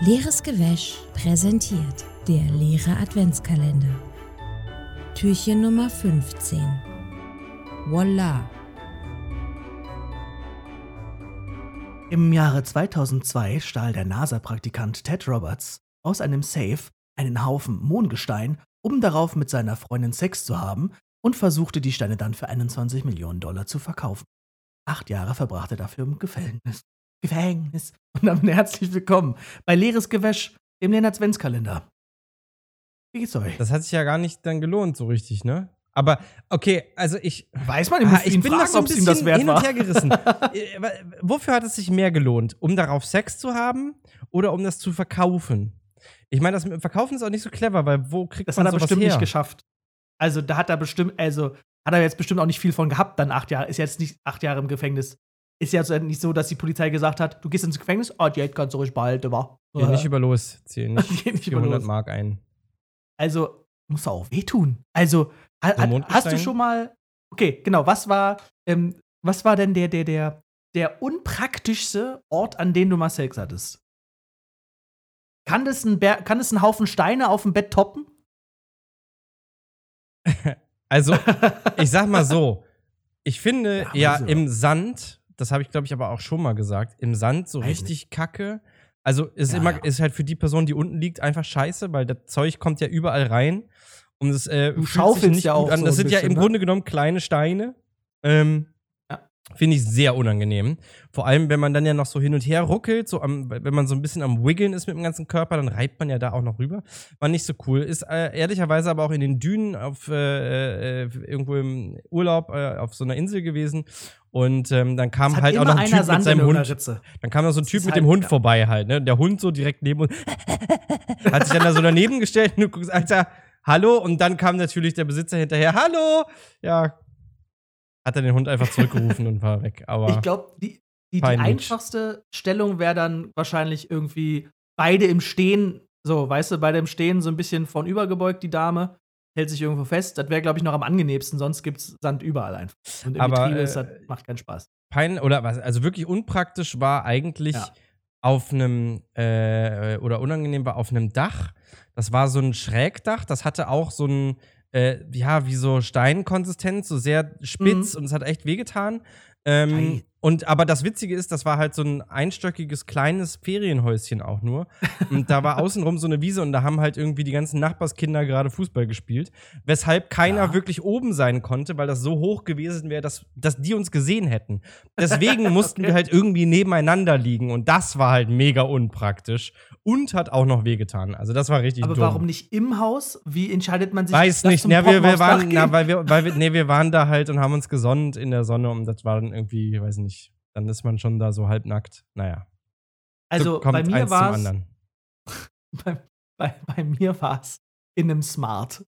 Leeres Gewäsch präsentiert der leere Adventskalender. Türchen Nummer 15. Voila! Im Jahre 2002 stahl der NASA-Praktikant Ted Roberts aus einem Safe einen Haufen Mondgestein, um darauf mit seiner Freundin Sex zu haben und versuchte die Steine dann für 21 Millionen Dollar zu verkaufen. Acht Jahre verbrachte er dafür im Gefängnis. Gefängnis. Und damit herzlich willkommen bei Leeres Gewäsch, dem Lena Adventskalender. Wie geht's euch? Das hat sich ja gar nicht dann gelohnt, so richtig, ne? Aber okay, also ich. Weiß man, ich, Ah, ich bin fragen, noch so ein ihm das bisschen wert hin und her gerissen. Äh, Wofür hat es sich mehr gelohnt? Um darauf Sex zu haben oder um das zu verkaufen? Ich meine, das mit dem Verkaufen ist auch nicht so clever, weil wo kriegt Das hat man er sowas bestimmt her? nicht geschafft. Also, da hat er bestimmt, also, hat er jetzt bestimmt auch nicht viel von gehabt, dann acht Jahre. Ist jetzt nicht acht Jahre im Gefängnis. Ist ja nicht so, dass die Polizei gesagt hat, du gehst ins Gefängnis, oh, die kannst du ruhig behalten, wa? Geh nicht über los, zähl nicht nicht über 400 los. Mark ein. Also, muss auch wehtun. Also, So hast du schon mal. Okay, genau, was war, ähm, was war denn der, der, der, der unpraktischste Ort, an dem du mal Sex hattest? Kann das ein, Ber kann das ein Haufen Steine auf dem Bett toppen? Also, ich sag mal so, ich finde Ja, ja, ja. im Sand, das habe ich glaube ich aber auch schon mal gesagt, im Sand so richtig kacke. Also ist Ja, immer ja. ist halt für die Person, die unten liegt, einfach scheiße, weil das Zeug kommt ja überall rein und es äh, Du schaufelst nicht ja auch an. so Das sind ja bisschen, im ne? Grunde genommen kleine Steine. Ähm, Ja. Finde ich sehr unangenehm. Vor allem, wenn man dann ja noch so hin und her ruckelt, so am, wenn man so ein bisschen am Wiggeln ist mit dem ganzen Körper, dann reibt man ja da auch noch rüber. War nicht so cool. Ist äh, ehrlicherweise aber auch in den Dünen auf äh, äh, irgendwo im Urlaub äh, auf so einer Insel gewesen. Und ähm, dann kam halt auch noch ein Typ Sand mit seinem in Hund. Dann kam da so ein Das Typ mit halt- dem Hund ja. vorbei halt, ne? Der Hund so direkt neben uns. hat sich dann da so daneben gestellt und du guckst, Alter, hallo? Und dann kam natürlich der Besitzer hinterher, hallo! Ja. Hat er den Hund einfach zurückgerufen und war weg. Aber Ich glaube, die, die, die einfachste Stellung wäre dann wahrscheinlich irgendwie beide im Stehen, so, weißt du, beide im Stehen so ein bisschen von übergebeugt, die Dame, hält sich irgendwo fest. Das wäre, glaube ich, noch am angenehmsten, sonst gibt's Sand überall einfach. Und im Aber, Getriebe äh, ist das, macht keinen Spaß. pein oder was, also wirklich unpraktisch war eigentlich Ja. auf einem äh, oder unangenehm war auf einem Dach. Das war so ein Schrägdach, das hatte auch so ein äh, ja, wie so Steinkonsistenz, so sehr spitz Mhm. und es hat echt wehgetan. Ähm. Und aber das Witzige ist, das war halt so ein einstöckiges kleines Ferienhäuschen auch nur. Und da war außenrum so eine Wiese und da haben halt irgendwie die ganzen Nachbarskinder gerade Fußball gespielt. Weshalb keiner Ja. wirklich oben sein konnte, weil das so hoch gewesen wäre, dass, dass die uns gesehen hätten. Deswegen mussten wir halt irgendwie nebeneinander liegen und das war halt mega unpraktisch und hat auch noch wehgetan. Also das war richtig Aber dumm. warum nicht im Haus? Wie entscheidet man sich? Weiß nicht, zum na, wir, wir waren, na, weil wir, weil wir, nee, wir waren da halt und haben uns gesonnt in der Sonne und das war dann irgendwie, weiß nicht, dann ist man schon da so halbnackt. Naja. also so bei mir war es bei, bei, bei mir war es in einem Smart.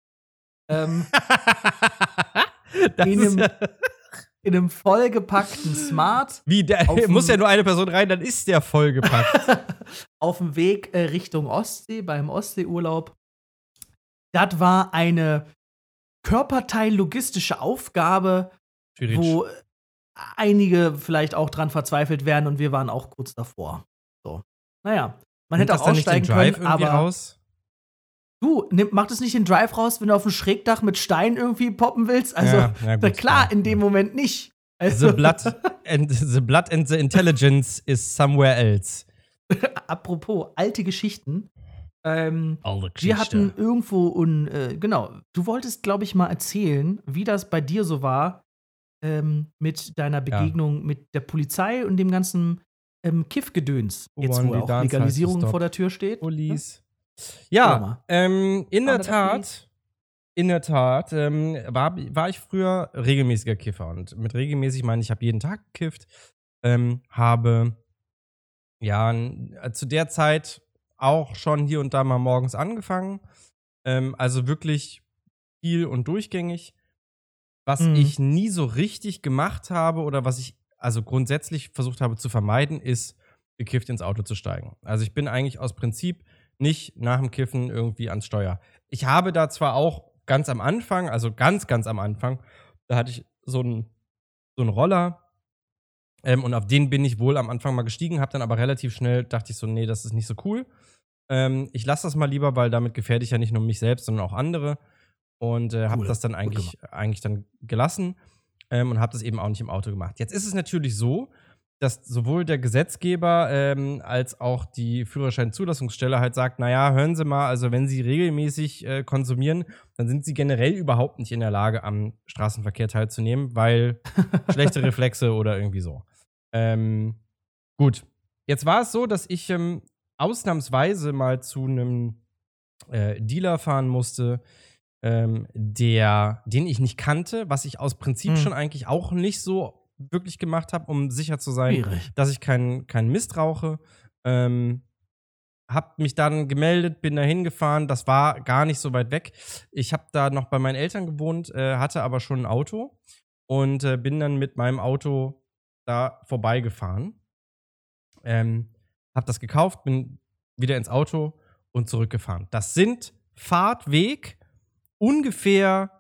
Ähm, in einem- ja, in einem vollgepackten Smart wie, der, muss ja nur eine Person rein, dann ist der vollgepackt. auf dem Weg äh, Richtung Ostsee, beim Ostseeurlaub. Das war eine körperteil-logistische Aufgabe, Schwierig. wo einige vielleicht auch dran verzweifelt werden und wir waren auch kurz davor. So. Naja, man Nimmt hätte auch dann nicht den aussteigen Drive können, irgendwie aber raus? du, nimm, mach das nicht den Drive raus, wenn du auf dem Schrägdach mit Stein irgendwie poppen willst. Also, Ja, ja, na klar, in dem Moment nicht. Also, The blood, and, the blood and the intelligence is somewhere else. apropos alte Geschichten. Ähm, Alte Wir hatten irgendwo, un, äh, genau, du wolltest, glaube ich, mal erzählen, wie das bei dir so war ähm, mit deiner Begegnung mit der Polizei und dem ganzen ähm, Kiffgedöns. Jetzt, One wo auch Legalisierung vor der Tür steht. Police. Schau Ja, ähm, in War der Police? Tat, in der Tat, ähm, war, war ich früher regelmäßiger Kiffer. Und mit regelmäßig meine ich, habe jeden Tag gekifft, ähm, habe ja äh, zu der Zeit auch schon hier und da mal morgens angefangen. Ähm, also wirklich viel und durchgängig. Was Mhm. ich nie so richtig gemacht habe oder was ich also grundsätzlich versucht habe zu vermeiden, ist gekifft ins Auto zu steigen. Also ich bin eigentlich aus Prinzip nicht nach dem Kiffen irgendwie ans Steuer. Ich habe da zwar auch ganz am Anfang, also ganz, ganz am Anfang, da hatte ich so einen so einen Roller Ähm, und auf den bin ich wohl am Anfang mal gestiegen, habe dann aber relativ schnell, dachte ich so, nee, das ist nicht so cool. Ähm, ich lasse das mal lieber, weil damit gefährde ich ja nicht nur mich selbst, sondern auch andere. Und äh, habe Cool, das dann eigentlich, eigentlich dann gelassen ähm, und habe das eben auch nicht im Auto gemacht. Jetzt ist es natürlich so, dass sowohl der Gesetzgeber ähm, als auch die Führerscheinzulassungsstelle halt sagt, naja, hören Sie mal, also wenn Sie regelmäßig äh, konsumieren, dann sind Sie generell überhaupt nicht in der Lage, am Straßenverkehr teilzunehmen, weil schlechte Reflexe oder irgendwie so. Ähm, gut, jetzt war es so, dass ich ähm, ausnahmsweise mal zu einem äh, Dealer fahren musste, ähm, der, den ich nicht kannte, was ich aus Prinzip Hm. schon eigentlich auch nicht so wirklich gemacht habe, um sicher zu sein, Schwierig. dass ich keinen keinen Mist rauche. Ähm, hab mich dann gemeldet, bin da hingefahren. Das war gar nicht so weit weg. Ich habe da noch bei meinen Eltern gewohnt, äh, hatte aber schon ein Auto und äh, bin dann mit meinem Auto da vorbeigefahren. Ähm, hab das gekauft, bin wieder ins Auto und zurückgefahren. Das sind Fahrtweg ungefähr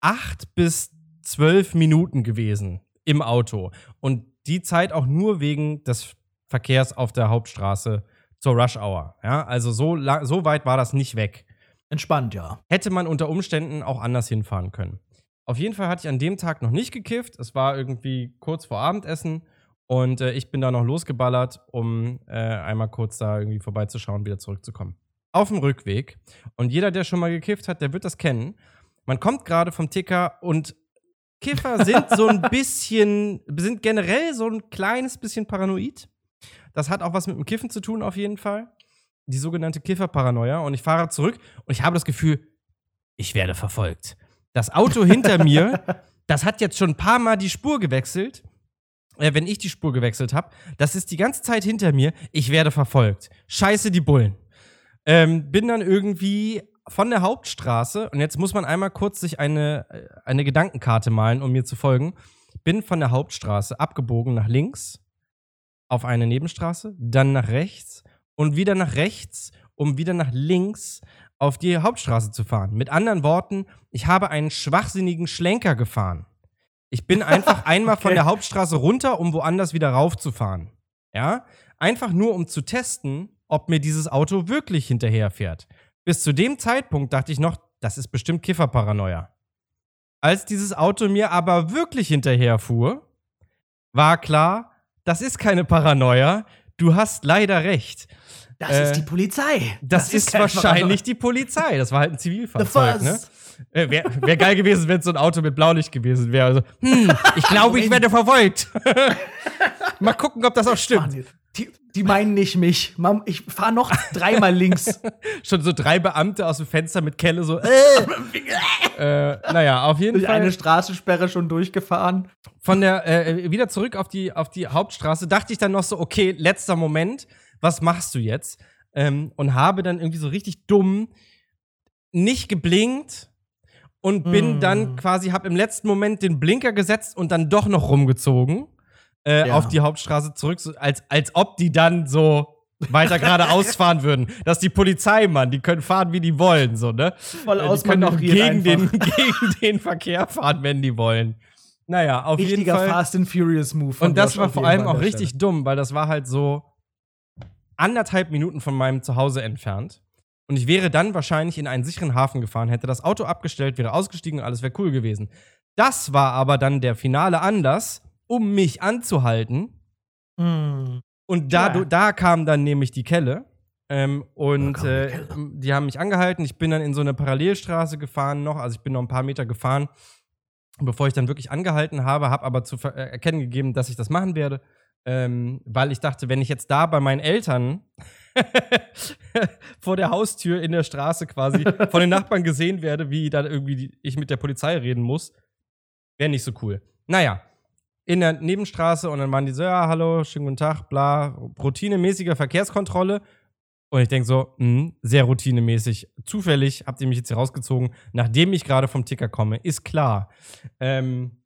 acht bis zwölf Minuten gewesen im Auto. Und die Zeit auch nur wegen des Verkehrs auf der Hauptstraße zur Rush Hour. Ja, also so, so weit war das nicht weg. Entspannt, ja. Hätte man unter Umständen auch anders hinfahren können. Auf jeden Fall hatte ich an dem Tag noch nicht gekifft. Es war irgendwie kurz vor Abendessen und äh, ich bin da noch losgeballert, um äh, einmal kurz da irgendwie vorbeizuschauen, wieder zurückzukommen. Auf dem Rückweg. Und jeder, der schon mal gekifft hat, der wird das kennen. Man kommt gerade vom Ticker und Kiffer sind so ein bisschen, sind generell so ein kleines bisschen paranoid. Das hat auch was mit dem Kiffen zu tun, auf jeden Fall. Die sogenannte Kifferparanoia. Und ich fahre zurück und ich habe das Gefühl, ich werde verfolgt. Das Auto hinter mir, das hat jetzt schon ein paar Mal die Spur gewechselt. Äh, wenn ich die Spur gewechselt habe, das ist die ganze Zeit hinter mir. Ich werde verfolgt. Scheiße, die Bullen. Ähm, bin dann irgendwie von der Hauptstraße, und jetzt muss man einmal kurz sich eine, äh, eine Gedankenkarte malen, um mir zu folgen. Bin von der Hauptstraße abgebogen nach links auf eine Nebenstraße, dann nach rechts und wieder nach rechts, um wieder nach links auf die Hauptstraße zu fahren. Mit anderen Worten, ich habe einen schwachsinnigen Schlenker gefahren. Ich bin einfach einmal von Okay. der Hauptstraße runter, um woanders wieder raufzufahren. Ja? Einfach nur, um zu testen, ob mir dieses Auto wirklich hinterherfährt. Bis zu dem Zeitpunkt dachte ich noch, das ist bestimmt Kifferparanoia. Als dieses Auto mir aber wirklich hinterherfuhr, war klar, das ist keine Paranoia. Du hast leider recht. Das Äh, ist die Polizei. Das, ist kein wahrscheinlich die Polizei. Das war halt ein Zivilfahrzeug, ne? Äh, Wäre wär geil gewesen, wenn es so ein Auto mit Blaulicht gewesen wäre. Also, hm, ich glaube, ich werde verfolgt. Mal gucken, ob das auch stimmt. Die, meinen nicht mich. Mam, Ich fahre noch dreimal links. Schon so drei Beamte aus dem Fenster mit Kelle so. Äh, äh, naja, auf jeden Durch eine Fall. Straßensperre schon durchgefahren. Von der, äh, wieder zurück auf die, auf die Hauptstraße, dachte ich dann noch so, okay, letzter Moment, was machst du jetzt? Ähm, und habe dann irgendwie so richtig dumm nicht geblinkt und bin Mm. dann quasi, hab im letzten Moment den Blinker gesetzt und dann doch noch rumgezogen äh, Ja. auf die Hauptstraße zurück, als, als ob die dann so weiter geradeaus fahren würden. Das ist die Polizei, Mann, die können fahren, wie die wollen, so, ne? Voll Äh, die können auch gegen den, gegen den Verkehr fahren, wenn die wollen. Naja, auf jeden Richtiger Fall. Fast and Furious Move. Und das Josh war vor jeden allem auch richtig dumm, weil das war halt so anderthalb Minuten von meinem Zuhause entfernt. Und ich wäre dann wahrscheinlich in einen sicheren Hafen gefahren, hätte das Auto abgestellt, wäre ausgestiegen und alles wäre cool gewesen. Das war aber dann der finale Anlass, um mich anzuhalten. Mm. Und da, Ja. da kam dann nämlich die Kelle. Ähm, und die äh, Kelle. die haben mich angehalten. Ich bin dann in so eine Parallelstraße gefahren noch. Also ich bin noch ein paar Meter gefahren, bevor ich dann wirklich angehalten habe, habe aber zu äh, erkennen gegeben, dass ich das machen werde. Ähm, weil ich dachte, wenn ich jetzt da bei meinen Eltern vor der Haustür in der Straße quasi von den Nachbarn gesehen werde, wie dann irgendwie die, ich mit der Polizei reden muss, wäre nicht so cool. Naja, in der Nebenstraße und dann waren die so, ja, hallo, schönen guten Tag, bla, routinemäßige Verkehrskontrolle. Und ich denke so, mh, sehr routinemäßig. Zufällig habt ihr mich jetzt hier rausgezogen, nachdem ich gerade vom Ticker komme, ist klar. Ähm,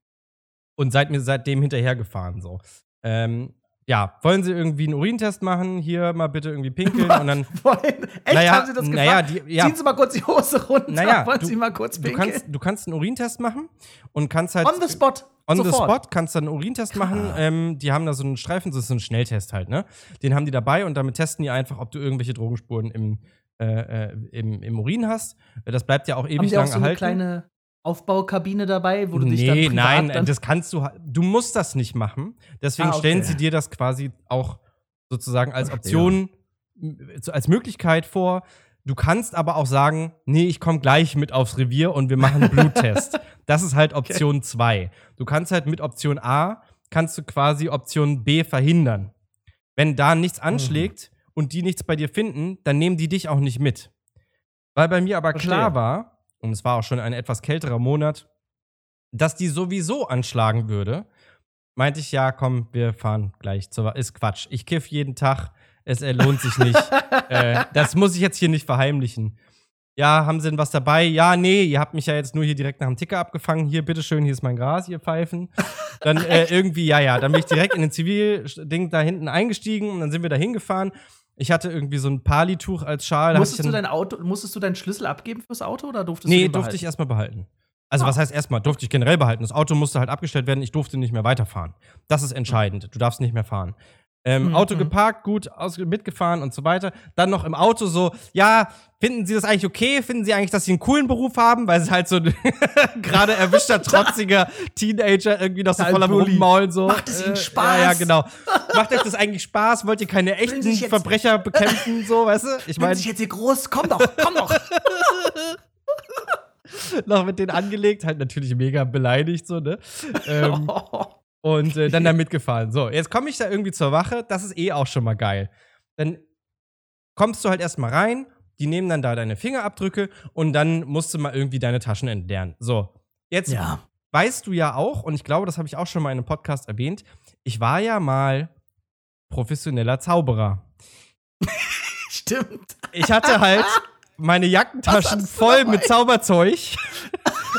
und seid mir seitdem hinterhergefahren, so. Ähm, ja, wollen Sie irgendwie einen Urintest machen? Hier mal bitte irgendwie pinkeln und dann. Wollen- Echt, Naja, haben Sie das gefragt? naja, die- ja. Ziehen Sie mal kurz die Hose runter. Naja, Wollen du- Sie mal kurz Du pinkeln? kannst, du kannst einen Urintest machen und kannst halt. On the spot. On the Sofort. spot kannst du einen Urintest machen. Ähm, die haben da so einen Streifen, das ist so ein Schnelltest halt, ne? Den haben die dabei und damit testen die einfach, ob du irgendwelche Drogenspuren im, äh, äh, im, im Urin hast. Das bleibt ja auch ewig Haben auch lang so eine erhalten. kleine Aufbaukabine dabei, wo du dich dann nee, privat nein, dann das kannst du. Du musst das nicht machen. Deswegen Ah, okay. stellen sie dir das quasi auch sozusagen als Option, m- so als Möglichkeit vor. Du kannst aber auch sagen, nee, ich komme gleich mit aufs Revier und wir machen einen Bluttest. das ist halt Option 2. Du kannst halt mit Option A, kannst du quasi Option B verhindern. Wenn da nichts anschlägt und die nichts bei dir finden, dann nehmen die dich auch nicht mit. Weil bei mir aber Verstehe. klar war, und es war auch schon ein etwas kälterer Monat, dass die sowieso anschlagen würde, meinte ich, ja, komm, wir fahren gleich zur. Ist Quatsch. Ich kiff jeden Tag. Es lohnt sich nicht. äh, das muss ich jetzt hier nicht verheimlichen. Ja, haben Sie denn was dabei? Ja, nee, ihr habt mich ja jetzt nur hier direkt nach dem Ticker abgefangen. Hier, bitteschön, hier ist mein Gras, ihr Pfeifen. Dann äh, irgendwie, ja, ja, dann bin ich direkt in den Zivilding da hinten eingestiegen und dann sind wir da hingefahren. Ich hatte irgendwie so ein Palituch als Schal. musstest du dein Auto, musstest du deinen Schlüssel abgeben fürs Auto oder durftest du Nee, durfte behalten? ich erstmal behalten. Also, Ah. was heißt erstmal? Durfte ich generell behalten. Das Auto musste halt abgestellt werden. Ich durfte nicht mehr weiterfahren. Das ist entscheidend. Du darfst nicht mehr fahren. Ähm, Mhm, Auto mhm. geparkt, gut, aus, mitgefahren und so weiter. Dann noch im Auto so, ja, finden Sie das eigentlich okay? Finden Sie eigentlich, dass Sie einen coolen Beruf haben? Weil es halt so ein gerade erwischter, trotziger Teenager irgendwie noch so Halt voll am Bulli. Rummaulen so. Macht es Ihnen Äh, Spaß? Ja, ja, genau. Macht euch das eigentlich Spaß? Wollt ihr keine echten Verbrecher bekämpfen, so, weißt du? Ich meine, sich jetzt hier groß, komm doch, komm doch. noch mit denen angelegt, halt natürlich mega beleidigt, so, ne? Ähm. Und äh, dann da mitgefahren. So, jetzt komme ich da irgendwie zur Wache, das ist eh auch schon mal geil. Dann kommst du halt erstmal rein, die nehmen dann da deine Fingerabdrücke und dann musst du mal irgendwie deine Taschen entleeren. So, jetzt ja. weißt du ja auch, und ich glaube, das habe ich auch schon mal in einem Podcast erwähnt, ich war ja mal professioneller Zauberer. Stimmt. Ich hatte halt meine Jackentaschen voll mit Zauberzeug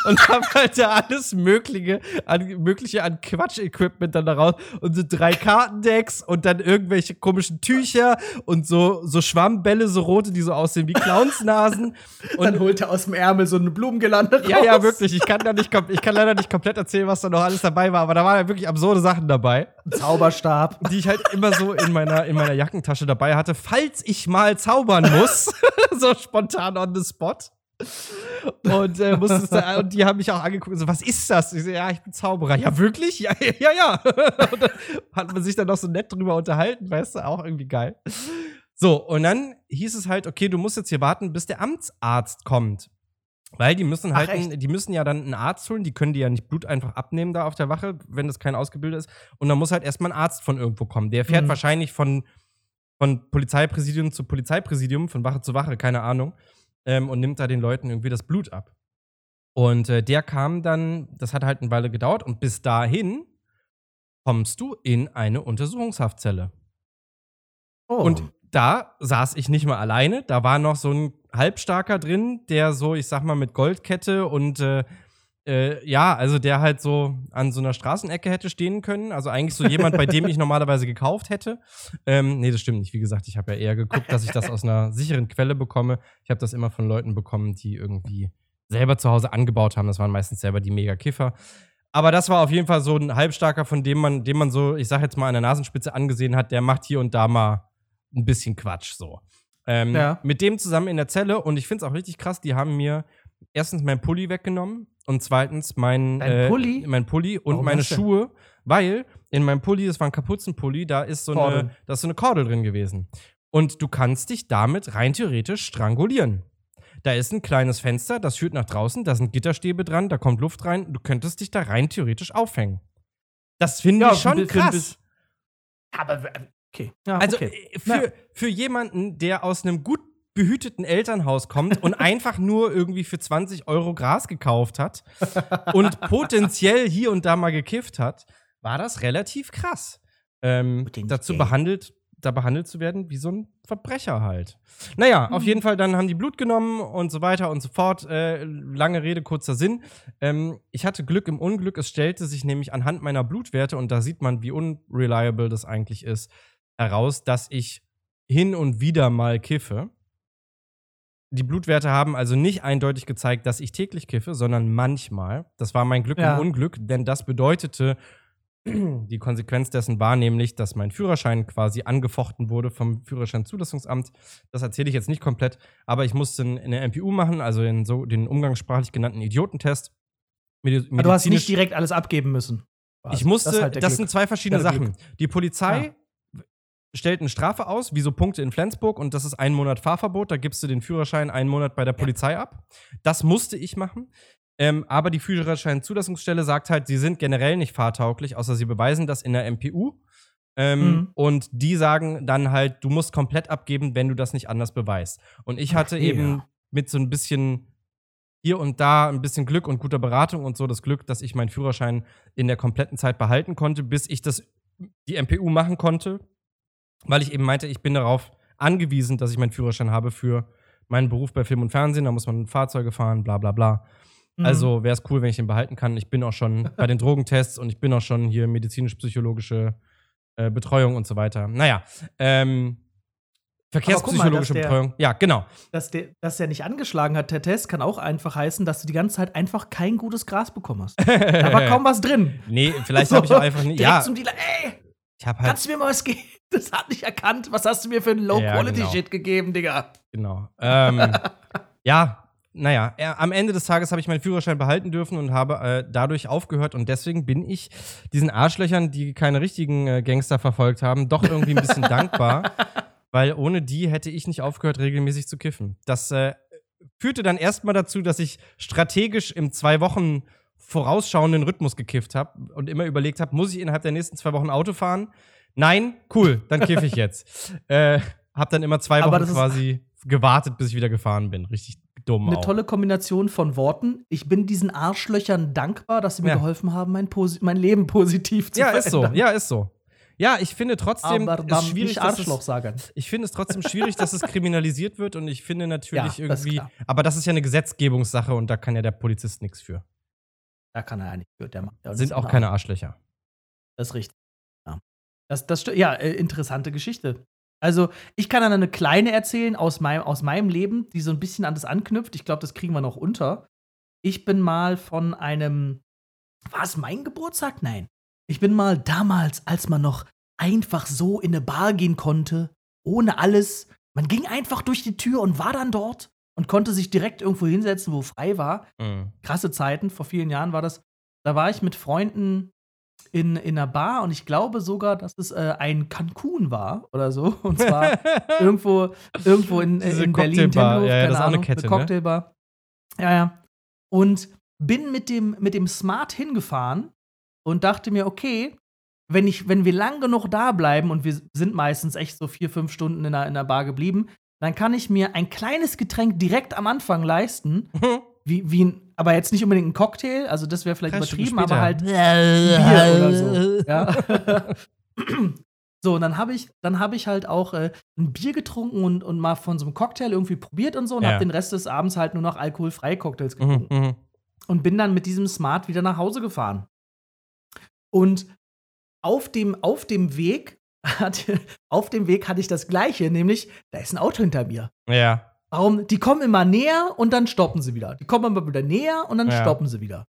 und hab halt da alles Mögliche an, Mögliche an Quatsch-Equipment dann daraus und so drei Kartendecks und dann irgendwelche komischen Tücher und so, so Schwammbälle, so rote, die so aussehen wie Clownsnasen. dann Und holt er aus dem Ärmel so eine Blumengelande raus. ja, ja, wirklich. Ich kann, da nicht, ich kann leider nicht komplett erzählen, was da noch alles dabei war, aber da waren ja wirklich absurde Sachen dabei Zauberstab. die ich halt immer so in meiner, in meiner Jackentasche dabei hatte, falls ich mal zaubern muss. so spontan on the spot. Und, äh, da, und die haben mich auch angeguckt und so, was ist das? Ich so, ja, ich bin Zauberer. Ja, wirklich? Ja, ja, ja. und dann hat man sich dann noch so nett drüber unterhalten, weißt du, auch irgendwie geil. So, und dann hieß es halt, okay, du musst jetzt hier warten, bis der Amtsarzt kommt. Weil die müssen halt, Ach, die müssen ja dann einen Arzt holen, die können dir ja nicht Blut einfach abnehmen da auf der Wache, wenn das kein ausgebildet ist. Und dann muss halt erstmal ein Arzt von irgendwo kommen. Der fährt Mhm. wahrscheinlich von, von Polizeipräsidium zu Polizeipräsidium, von Wache zu Wache, keine Ahnung, ähm, und nimmt da den Leuten irgendwie das Blut ab. Und äh, der kam dann, das hat halt eine Weile gedauert, und bis dahin kommst du in eine Untersuchungshaftzelle. Oh. Und da saß ich nicht mal alleine. Da war noch so ein Halbstarker drin, der so, ich sag mal, mit Goldkette und äh, äh, ja, also der halt so an so einer Straßenecke hätte stehen können. Also eigentlich so jemand, bei dem ich normalerweise gekauft hätte. Ähm, nee, das stimmt nicht. Wie gesagt, ich habe ja eher geguckt, dass ich das aus einer sicheren Quelle bekomme. Ich habe das immer von Leuten bekommen, die irgendwie selber zu Hause angebaut haben. Das waren meistens selber die Mega-Kiffer. Aber das war auf jeden Fall so ein Halbstarker, von dem man, dem man so, ich sag jetzt mal, an der Nasenspitze angesehen hat, der macht hier und da mal ein bisschen Quatsch so. Ähm, Ja. Mit dem zusammen in der Zelle und ich finde es auch richtig krass, die haben mir erstens meinen Pulli weggenommen und zweitens mein, Dein äh, Pulli? mein Pulli und Warum meine? Schuhe, weil in meinem Pulli, das war ein Kapuzenpulli, da ist so eine, Kordel. da ist so eine Kordel drin gewesen. Und du kannst dich damit rein theoretisch strangulieren. Da ist ein kleines Fenster, das führt nach draußen, da sind Gitterstäbe dran, da kommt Luft rein, du könntest dich da rein theoretisch aufhängen. Das finde Ja, ich schon krass. Aber okay. Ja, Also okay. äh, für, für jemanden, der aus einem gut behüteten Elternhaus kommt und einfach nur irgendwie für 20 Euro Gras gekauft hat und potenziell hier und da mal gekifft hat, war das relativ krass. Ähm, dazu behandelt da behandelt zu werden wie so ein Verbrecher halt. Naja, auf Mhm. jeden Fall, dann haben die Blut genommen und so weiter und so fort. Äh, lange Rede, kurzer Sinn. Ähm, ich hatte Glück im Unglück. Es stellte sich nämlich anhand meiner Blutwerte, und da sieht man, wie unreliable das eigentlich ist, heraus, dass ich hin und wieder mal kiffe. Die Blutwerte haben also nicht eindeutig gezeigt, dass ich täglich kiffe, sondern manchmal. Das war mein Glück Ja. im Unglück, denn das bedeutete, die Konsequenz dessen war nämlich, dass mein Führerschein quasi angefochten wurde vom Führerscheinzulassungsamt. Das erzähle ich jetzt nicht komplett, aber ich musste eine MPU machen, also den, so, den umgangssprachlich genannten Idiotentest. Medi Aber du hast nicht direkt alles abgeben müssen. ich musste, Das das, halt Glück. sind zwei verschiedene Ja, Sachen. Die Polizei stellt eine Strafe aus, wie so Punkte in Flensburg, und das ist ein Monat Fahrverbot. Da gibst du den Führerschein einen Monat bei der Polizei ab. Das musste ich machen. Ähm, aber die Führerscheinzulassungsstelle sagt halt, sie sind generell nicht fahrtauglich, außer sie beweisen das in der MPU. Ähm, Mhm. Und die sagen dann halt, du musst komplett abgeben, wenn du das nicht anders beweist. Und ich hatte Ach, eben ja. mit so ein bisschen hier und da ein bisschen Glück und guter Beratung und so das Glück, dass ich meinen Führerschein in der kompletten Zeit behalten konnte, bis ich das die MPU machen konnte, weil ich eben meinte, ich bin darauf angewiesen, dass ich meinen Führerschein habe für meinen Beruf bei Film und Fernsehen. Da muss man Fahrzeuge fahren, bla bla bla. Mhm. Also wäre es cool, wenn ich den behalten kann. Ich bin auch schon bei den Drogentests und ich bin auch schon hier medizinisch-psychologische äh, Betreuung und so weiter. Naja, ähm, verkehrspsychologische der- Betreuung. Ja, genau. dass der, dass der nicht angeschlagen hat, der Test, kann auch einfach heißen, dass du die ganze Zeit einfach kein gutes Gras bekommen hast. Da war kaum was drin. Nee, vielleicht habe ich auch einfach nicht. Ja, zum Dealer, ey, ich habe halt. kannst du mir mal was geben? Das hat nicht erkannt. Was hast du mir für einen Low-Quality-Shit gegeben, Digga? Genau. Ähm, ja, naja, er, am Ende des Tages habe ich meinen Führerschein behalten dürfen und habe äh, dadurch aufgehört. Und deswegen bin ich diesen Arschlöchern, die keine richtigen äh, Gangster verfolgt haben, doch irgendwie ein bisschen dankbar. Weil ohne die hätte ich nicht aufgehört, regelmäßig zu kiffen. Das äh, führte dann erstmal dazu, dass ich strategisch im zwei Wochen vorausschauenden Rhythmus gekifft habe und immer überlegt habe, muss ich innerhalb der nächsten zwei Wochen Auto fahren? Nein, cool, dann kiffe ich jetzt. äh, hab dann immer zwei Aber Wochen das quasi gewartet, bis ich wieder gefahren bin. Richtig dumm Eine auch. tolle Kombination von Worten. Ich bin diesen Arschlöchern dankbar, dass sie mir Ja. geholfen haben, mein, mein Leben positiv zu ja, ist so. verändern. Ja, ist so. Ja, ich finde trotzdem Aber ist dann schwierig, nicht Arschloch es, sagen. ich finde es trotzdem schwierig, dass es kriminalisiert wird und ich finde natürlich Ja, das irgendwie, klar. aber das ist ja eine Gesetzgebungssache und da kann ja der Polizist nichts für. Da kann er ja nicht für. Der macht ja Sind auch keine ein Arschlöcher. Das ist richtig. Ja, das, das ja äh, interessante Geschichte. Also, ich kann dann eine kleine erzählen aus meinem, aus meinem Leben, die so ein bisschen an das anknüpft. Ich glaube, das kriegen wir noch unter. Ich bin mal von einem. War es mein Geburtstag? Nein. Ich bin mal damals, als man noch einfach so in eine Bar gehen konnte, ohne alles. Man ging einfach durch die Tür und war dann dort und konnte sich direkt irgendwo hinsetzen, wo frei war Mhm. krasse Zeiten, vor vielen Jahren war das. Da war ich mit Freunden in, in einer Bar und ich glaube sogar, dass es äh, ein Cancun war oder so. Und zwar irgendwo, irgendwo in, äh, in Berlin. Tempelhof, Ja, ja, keine das ist auch eine Kette, ne? Cocktailbar. Ja, ja. Und bin mit dem, mit dem Smart hingefahren und dachte mir, okay, wenn, ich, wenn wir lang genug da bleiben und wir sind meistens echt so vier, fünf Stunden in der, in der Bar geblieben, dann kann ich mir ein kleines Getränk direkt am Anfang leisten wie, wie ein, aber jetzt nicht unbedingt ein Cocktail, also das wäre vielleicht Stunden übertrieben, aber halt Bier oder so. Ja. so, und dann habe ich, dann habe ich halt auch äh, ein Bier getrunken und, und mal von so einem Cocktail irgendwie probiert und so und Ja. habe den Rest des Abends halt nur noch alkoholfreie Cocktails Mhm, getrunken. mhm. Und bin dann mit diesem Smart wieder nach Hause gefahren. Und auf dem, auf dem Weg, hat, auf dem Weg hatte ich das Gleiche, nämlich, da ist ein Auto hinter mir. Ja. Warum? Die kommen immer näher und dann stoppen sie wieder. Die kommen immer wieder näher und dann Ja. stoppen sie wieder.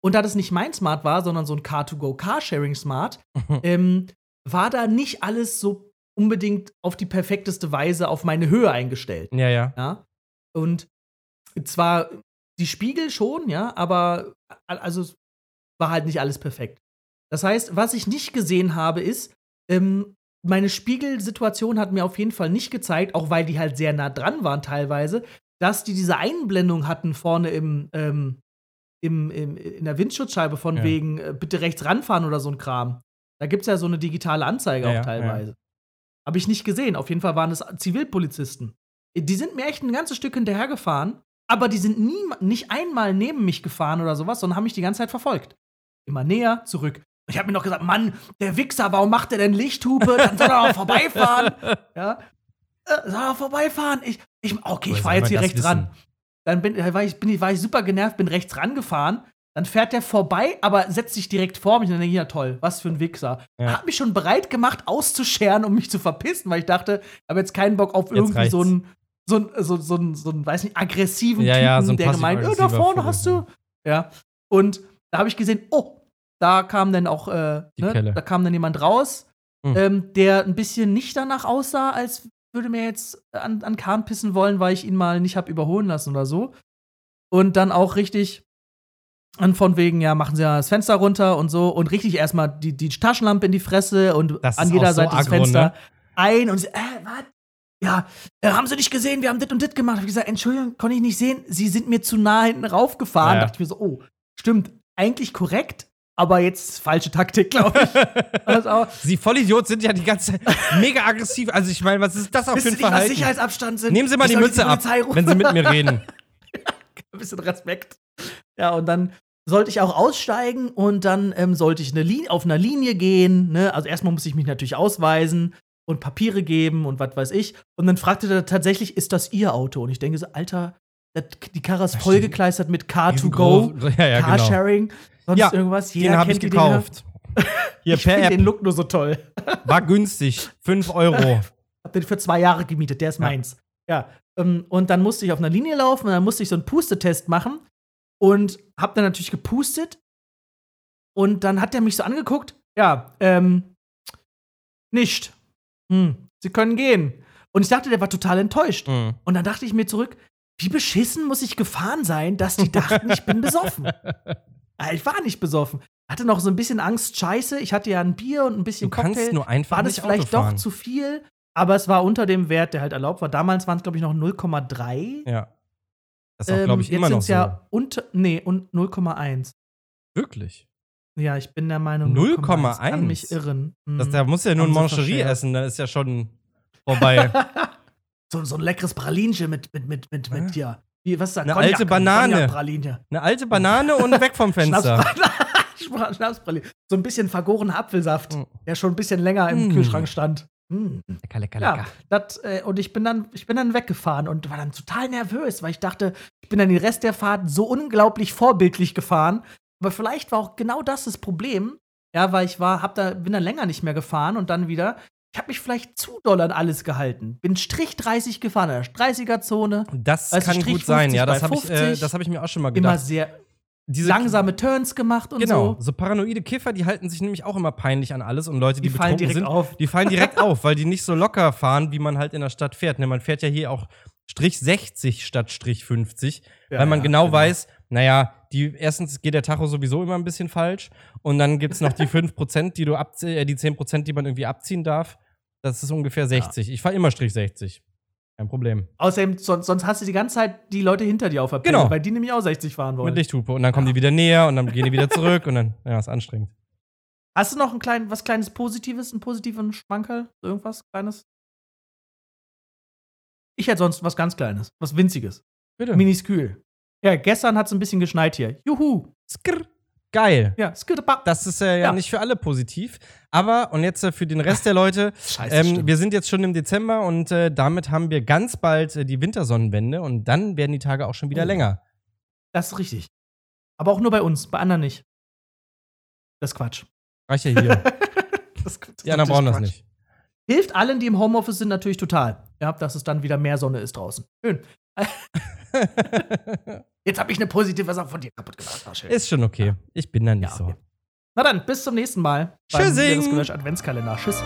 Und da das nicht mein Smart war, sondern so ein Car2Go Carsharing Smart, ähm, war da nicht alles so unbedingt auf die perfekteste Weise auf meine Höhe eingestellt. Ja, ja. Ja. Und zwar die Spiegel schon, ja, aber also es war halt nicht alles perfekt. Das heißt, was ich nicht gesehen habe, ist, ähm, meine Spiegelsituation hat mir auf jeden Fall nicht gezeigt, auch weil die halt sehr nah dran waren teilweise, dass die diese Einblendung hatten vorne im, ähm, im, im, in der Windschutzscheibe von Ja. wegen äh, bitte rechts ranfahren oder so ein Kram. Da gibt es ja so eine digitale Anzeige Ja, auch ja, teilweise. Habe ich nicht gesehen. Auf jeden Fall waren es Zivilpolizisten. Die sind mir echt ein ganzes Stück hinterhergefahren, aber die sind nie, nicht einmal neben mich gefahren oder sowas, sondern haben mich die ganze Zeit verfolgt. Immer näher, zurück. Ich habe mir noch gesagt, Mann, der Wichser, warum macht der denn Lichthupe? Dann soll er auch vorbeifahren. Ja. Äh, soll er vorbeifahren? Ich, ich, okay, ich fahre jetzt hier rechts ran. Dann bin, war, ich, bin ich, war ich super genervt, bin rechts rangefahren. Dann fährt der vorbei, aber setzt sich direkt vor mich und dann denke ich, ja toll, was für ein Wichser. Ja. Hab mich schon bereit gemacht, auszuscheren, um mich zu verpissen, weil ich dachte, ich habe jetzt keinen Bock auf Jetzt irgendwie reicht's. so einen, so einen, so, so einen, so einen, weiß nicht, aggressiven Ja, Typen, ja, so der gemeint, äh, da vorne hast du. Ja. Und da habe ich gesehen, oh, da kam dann auch, äh, ne, da kam dann jemand raus, Hm. ähm, der ein bisschen nicht danach aussah, als würde mir jetzt an, an Kahn pissen wollen, weil ich ihn mal nicht hab überholen lassen oder so. Und dann auch richtig und von wegen, ja, machen sie ja das Fenster runter und so und richtig erstmal die, die Taschenlampe in die Fresse und Das an jeder so Seite das Fenster ne? ein und sie, äh, was? Ja, äh, haben sie nicht gesehen, wir haben dit und dit gemacht. Hab ich gesagt, Entschuldigung, konnte ich nicht sehen, sie sind mir zu nah hinten raufgefahren. Ja. Dachte ich mir so, oh, stimmt, eigentlich korrekt, aber jetzt falsche Taktik, glaube ich. Also Sie Vollidiot sind ja die ganze Zeit mega aggressiv. Also ich meine, was ist das auch für ein nicht, Verhalten? Sicherheitsabstand sind? Nehmen Sie mal Ich die Mütze ab, Polizei rufen. wenn Sie mit mir reden. ein bisschen Respekt. Ja, und dann sollte ich auch aussteigen und dann ähm, sollte ich eine Linie, auf einer Linie gehen. Ne? Also erstmal muss ich mich natürlich ausweisen und Papiere geben und was weiß ich. Und dann fragte er tatsächlich, ist das Ihr Auto? Und ich denke so, Alter, die Karre ist vollgekleistert mit Car2Go, Riesengroß- Ja, ja, genau. Sonst Ja, irgendwas. Den habe ich gekauft. Hier. Ich finde den. Look nur so toll. War günstig. 5 Euro. Hab den für zwei Jahre gemietet, der ist Ja. meins. Ja. ähm, und dann musste ich auf einer Linie laufen und dann musste ich so einen Pustetest machen und hab dann natürlich gepustet. Und dann hat der mich so angeguckt. Ja, ähm, nicht. Hm, Sie können gehen. Und ich dachte, der war total enttäuscht. Mhm. Und dann dachte ich mir zurück, wie beschissen muss ich gefahren sein, dass die dachten, ich bin besoffen. Ah, Ich war nicht besoffen. Hatte noch so ein bisschen Angst, scheiße. Ich hatte ja ein Bier und ein Du bisschen kannst Cocktail nur einfach war das vielleicht doch zu viel, aber es war unter dem Wert, der halt erlaubt war. Damals waren es, glaube ich, noch 0,3. Ja. Das ist auch, Ähm, glaube ich, jetzt immer noch sind's so. ja unter, nee, und 0,1. Wirklich. Ja, ich bin der Meinung, 0,1? Kann mich irren. Mhm. Das, da muss ja nur ein Moncherie verschärft. essen, dann ist ja schon vorbei. so, so ein leckeres Pralinchen mit, mit, mit, mit, mit, ja. Wie, was ist das? Eine alte Banane. Eine alte Banane und weg vom Fenster. Schnaps- Schnapspraline. So ein bisschen vergorener Apfelsaft, Mm. der schon ein bisschen länger im Mm. Kühlschrank stand. Mm. Lecker, lecker, Ja, lecker. das, äh, und ich bin, dann, ich bin dann weggefahren und war dann total nervös, weil ich dachte, ich bin dann den Rest der Fahrt so unglaublich vorbildlich gefahren. Aber vielleicht war auch genau das das Problem. Ja, weil ich war, hab da, bin dann länger nicht mehr gefahren und dann wieder. Ich habe mich vielleicht zu doll an alles gehalten. Bin Strich 30 gefahren, in der 30er-Zone. Das Weißt du, kann Strich gut sein, 50 ja. Das habe ich, äh, 50. das hab ich mir auch schon mal Immer gedacht. sehr Diese langsame Turns gemacht und Genau, so. so paranoide Kiffer, die halten sich nämlich auch immer peinlich an alles und Leute, die, Die fallen direkt sind, auf. die fallen direkt auf, weil die nicht so locker fahren, wie man halt in der Stadt fährt. Ne, man fährt ja hier auch Strich 60 statt Strich 50, Ja, weil man ja, genau, genau. weiß, naja, die, erstens geht der Tacho sowieso immer ein bisschen falsch und dann gibt es noch die 5%, die du abzie äh, die 10%, die man irgendwie abziehen darf. Das ist ungefähr 60. Ich fahre immer Strich 60. Kein Problem. Außerdem, sonst, sonst hast du die ganze Zeit die Leute hinter dir auf der Pelle, Genau. weil die nämlich auch 60 fahren wollen. Mit Lichthupe. Und dann kommen die wieder näher und dann gehen die wieder zurück und dann, ja, ist anstrengend. Hast du noch ein klein, was kleines Positives, einen positiven Schmankerl? Irgendwas Kleines? Ich hätte sonst was ganz Kleines, was Winziges. Bitte. Miniskühl. Ja, gestern hat es ein bisschen geschneit hier. Juhu. Skrr. Geil. Ja. Das ist äh, ja, Ja. nicht für alle positiv. Aber, und jetzt äh, für den Rest der Leute, Scheiße, ähm, wir sind jetzt schon im Dezember und äh, damit haben wir ganz bald äh, die Wintersonnenwende und dann werden die Tage auch schon wieder Oh. länger. Das ist richtig. Aber auch nur bei uns, bei anderen nicht. Das ist Quatsch. Reicht ja hier. Das, das die anderen brauchen das nicht. Hilft allen, die im Homeoffice sind, natürlich total. Ja, dass es dann wieder mehr Sonne ist draußen. Schön. Jetzt habe ich eine positive Sache von dir kaputt gemacht. Schön. ist schon okay. Ich bin da nicht Ja, so. okay. Na dann, bis zum nächsten Mal. Tschüssing. Beim Adventskalender. Tschüss.